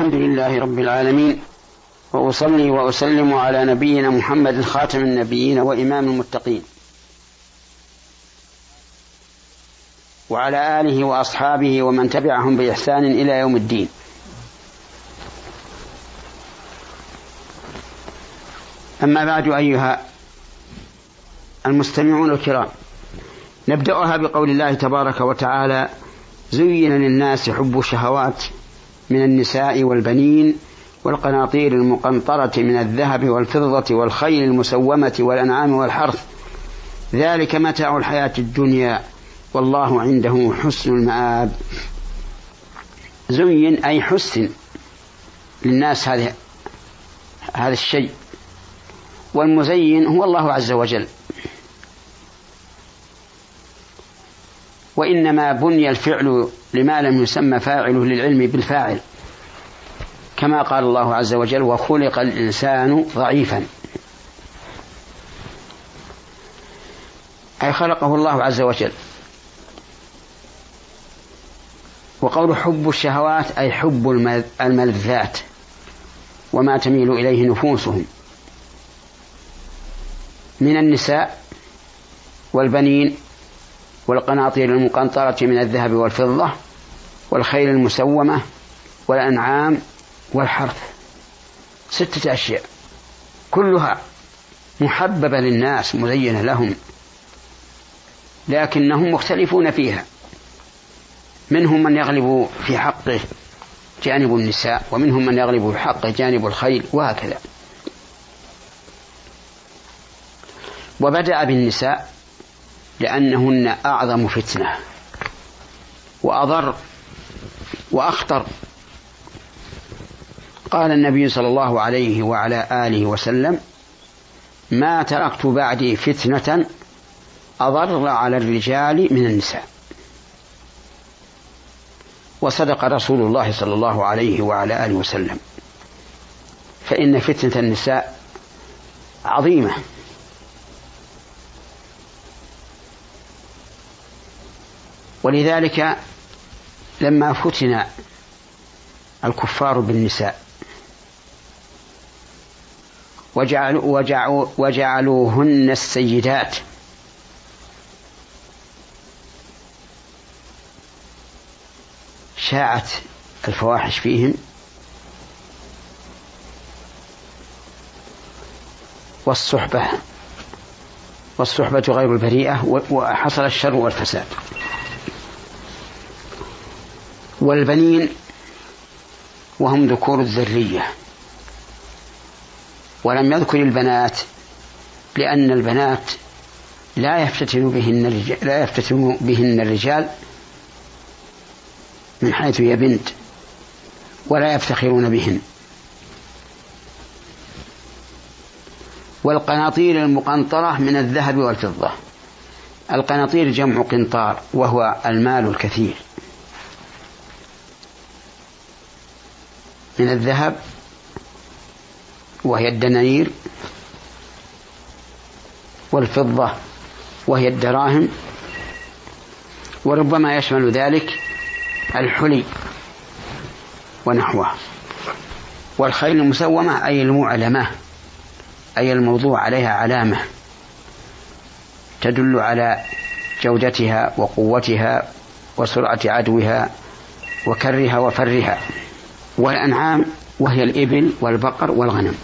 الحمد لله رب العالمين وأصلي وأسلم على نبينا محمد خاتم النبيين وإمام المتقين. وعلى آله وأصحابه ومن تبعهم بإحسان إلى يوم الدين. أما بعد أيها المستمعون الكرام نبدأها بقول الله تبارك وتعالى زين للناس حب الشهوات من النساء والبنين والقناطير المقنطرة من الذهب والفضة والخيل المسومة والأنعام والحرث. ذلك متاع الحياة الدنيا والله عنده حسن المآب. زين أي حسن للناس هذا هذا الشيء. والمزين هو الله عز وجل. وإنما بني الفعل لما لم يسمى فاعله للعلم بالفاعل كما قال الله عز وجل وخلق الإنسان ضعيفا أي خلقه الله عز وجل. وقول حب الشهوات أي حب الملذات وما تميل إليه نفوسهم. من النساء والبنين والقناطير المقنطرة من الذهب والفضة والخيل المسومة والأنعام والحرث. ستة أشياء. كلها محببة للناس مزينة لهم. لكنهم مختلفون فيها. منهم من يغلب في حقه جانب النساء ومنهم من يغلب في حقه جانب الخيل وهكذا. وبدأ بالنساء. لأنهن أعظم فتنة وأضر وأخطر. قال النبي صلى الله عليه وعلى آله وسلم ما تركت بعدي فتنة أضر على الرجال من النساء. وصدق رسول الله صلى الله عليه وعلى آله وسلم. فإن فتنة النساء عظيمة. ولذلك لما فتن الكفار بالنساء وجعلوا وجعلوا وجعلوهن السيدات. شاعت الفواحش فيهم والصحبة والصحبة غير البريئة وحصل الشر والفساد. والبنين وهم ذكور الذرية. ولم يذكر البنات لأن البنات لا يفتتن بهن الرجال لا يفتتن بهن الرجال من حيث هي بنت ولا يفتخرون بهن. والقناطير المقنطرة من الذهب والفضة. القناطير جمع قنطار وهو المال الكثير. من الذهب وهي الدنانير والفضة وهي الدراهم وربما يشمل ذلك الحلي ونحوه. والخيل المسومة أي المعلمة أي الموضوع عليها علامة تدل على جودتها وقوتها وسرعة عدوها وكرها وفرها. والأنعام وهي الإبل والبقر والغنم.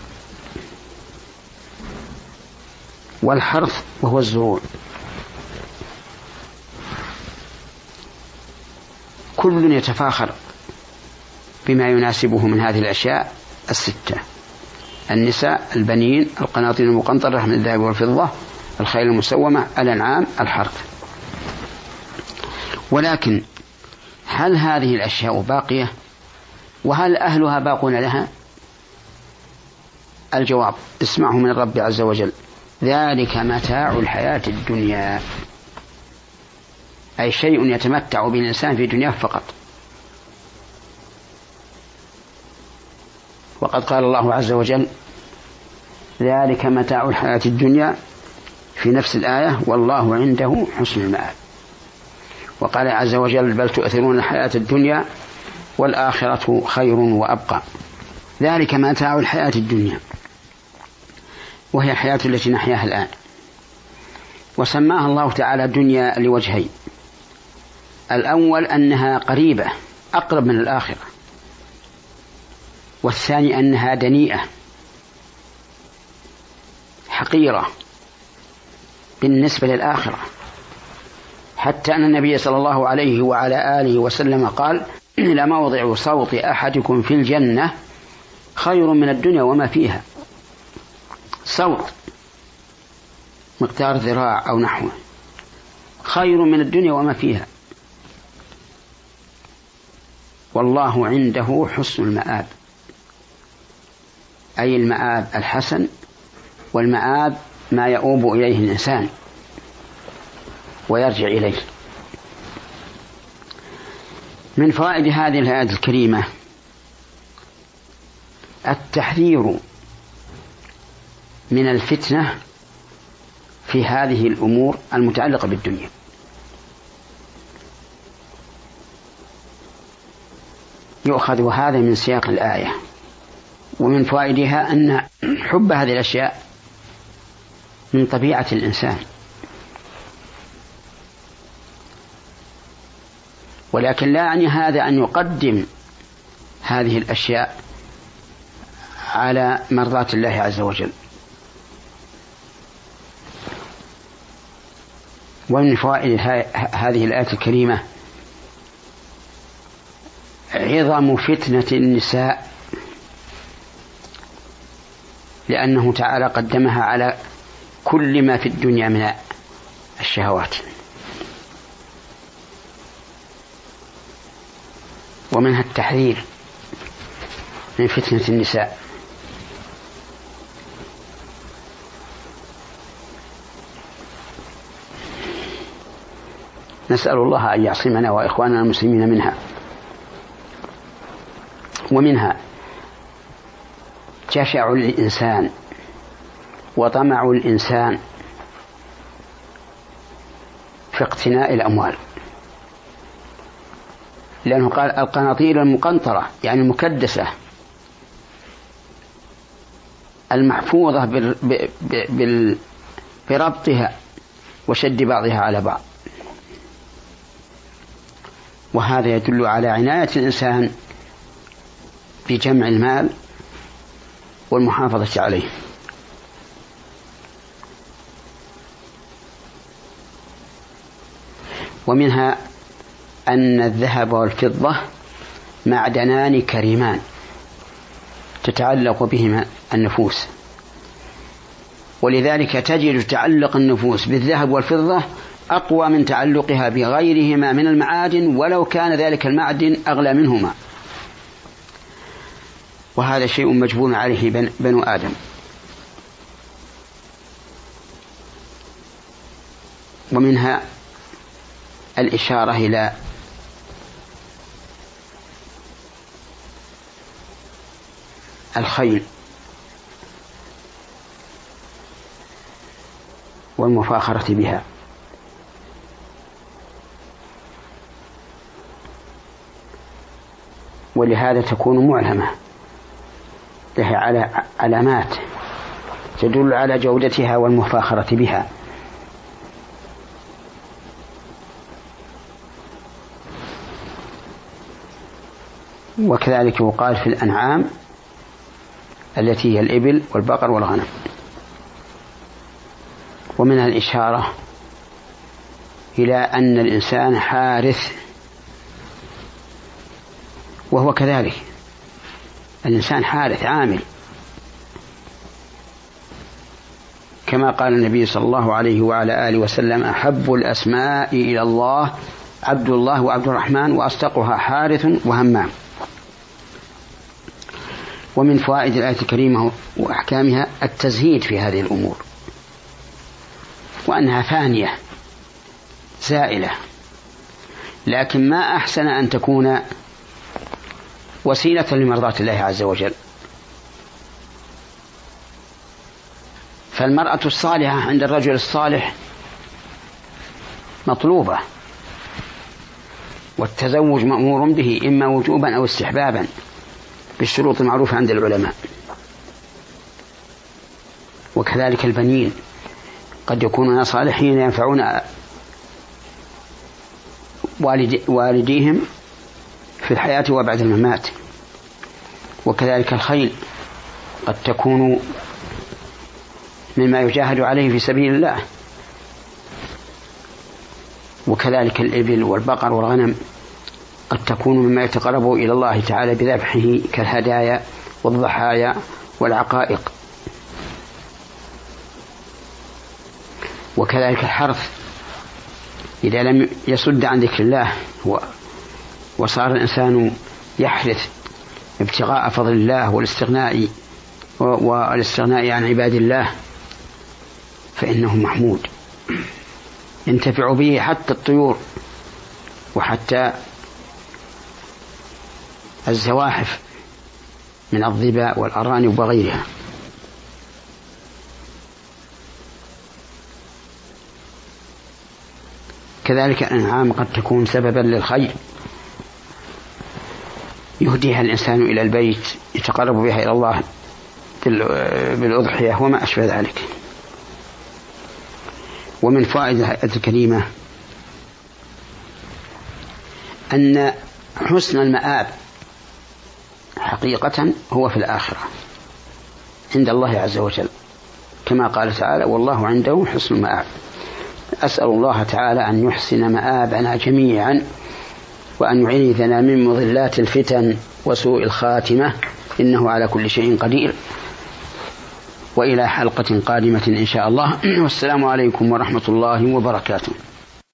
والحرث وهو الزروع كل يتفاخر بما يناسبه من هذه الأشياء الستة. النساء البنين القناطير المقنطرة من الذهب والفضة الخيل المسومة الأنعام الحرث. ولكن هل هذه الأشياء باقية؟ وهل أهلها باقون لها؟ الجواب اسمعه من الرب عز وجل. ذلك متاع الحياة الدنيا. أي شيء يتمتع به الإنسان في دنياه فقط. وقد قال الله عز وجل ذلك متاع الحياة الدنيا في نفس الآية والله عنده حسن المآب. وقال عز وجل بل تؤثرون الحياة الدنيا والآخرة خير وأبقى. ذلك متاع الحياة الدنيا. وهي الحياة التي نحياها الآن. وسماها الله تعالى دنيا لوجهين. الأول أنها قريبة أقرب من الآخرة. والثاني أنها دنيئة حقيرة بالنسبة للآخرة. حتى أن النبي صلى الله عليه وعلى آله وسلم قال لموضع صوت أحدكم في الجنة خير من الدنيا وما فيها. صوت مقدار ذراع أو نحوه. خير من الدنيا وما فيها. والله عنده حسن المآب. أي المآب الحسن والمآب ما يؤوب إليه الإنسان ويرجع إليه. من فوائد هذه الآية الكريمة التحذير من الفتنة في هذه الأمور المتعلقة بالدنيا. يؤخذ هذا من سياق الآية ومن فوائدها أن حب هذه الأشياء من طبيعة الإنسان. ولكن لا يعني هذا أن يقدم هذه الأشياء على مرضاة الله عز وجل. ومن فوائد هذه الآية الكريمة عظم فتنة النساء لأنه تعالى قدمها على كل ما في الدنيا من الشهوات. ومنها التحذير من فتنة النساء. نسأل الله أن يعصمنا وإخواننا المسلمين منها ومنها جشع الإنسان وطمع الإنسان في اقتناء الأموال. لأنه قال القناطير المقنطرة يعني المكدسة. المحفوظة بربطها وشد بعضها على بعض. وهذا يدل على عناية الإنسان بجمع المال والمحافظة عليه. ومنها أن الذهب والفضة معدنان كريمان تتعلق بهما النفوس. ولذلك تجد تعلق النفوس بالذهب والفضة أقوى من تعلقها بغيرهما من المعادن ولو كان ذلك المعدن أغلى منهما. وهذا شيء مجبور عليه بنو آدم. ومنها الإشارة إلى الخيل والمفاخرة بها. ولهذا تكون معلمة. لها على علامات تدل على جودتها والمفاخرة بها. وكذلك يقال في الأنعام التي هي الإبل والبقر والغنم. ومنها الإشارة إلى أن الإنسان حارث وهو كذلك. الإنسان حارث عامل. كما قال النبي صلى الله عليه وعلى آله وسلم أحب الأسماء إلى الله عبد الله وعبد الرحمن وأصدقها حارث وهمام. ومن فوائد الآية الكريمة وأحكامها التزهيد في هذه الأمور. وأنها فانية زائلة لكن ما أحسن أن تكون وسيلة لمرضاة الله عز وجل. فالمرأة الصالحة عند الرجل الصالح مطلوبة والتزوج مأمور به إما وجوبا أو استحبابا. بالشروط المعروفة عند العلماء. وكذلك البنين. قد يكونون صالحين ينفعون والديهم في الحياة وبعد الممات. وكذلك الخيل. قد تكون مما يجاهد عليه في سبيل الله. وكذلك الإبل والبقر والغنم. قد تكون مما يتقرب إلى الله تعالى بذبحه كالهدايا والضحايا والعقائق. وكذلك الحرث إذا لم يصد عن ذكر الله وصار الإنسان يحرث ابتغاء فضل الله والاستغناء والاستغناء عن عباد الله فإنه محمود. ينتفع به حتى الطيور وحتى الزواحف من الظباء والأرانب وغيرها. كذلك الأنعام قد تكون سببا للخير. يهديها الإنسان إلى البيت يتقرب بها إلى الله بالأضحية وما أشبه ذلك. ومن فوائد الآية الكريمة أن حسن المآب حقيقة هو في الآخرة عند الله عز وجل. كما قال تعالى والله عنده حسن المآب أسأل الله تعالى أن يحسن مآبنا جميعا وأن يعيذنا من مضلات الفتن وسوء الخاتمة إنه على كل شيء قدير. وإلى حلقة قادمة إن شاء الله. والسلام عليكم ورحمة الله وبركاته.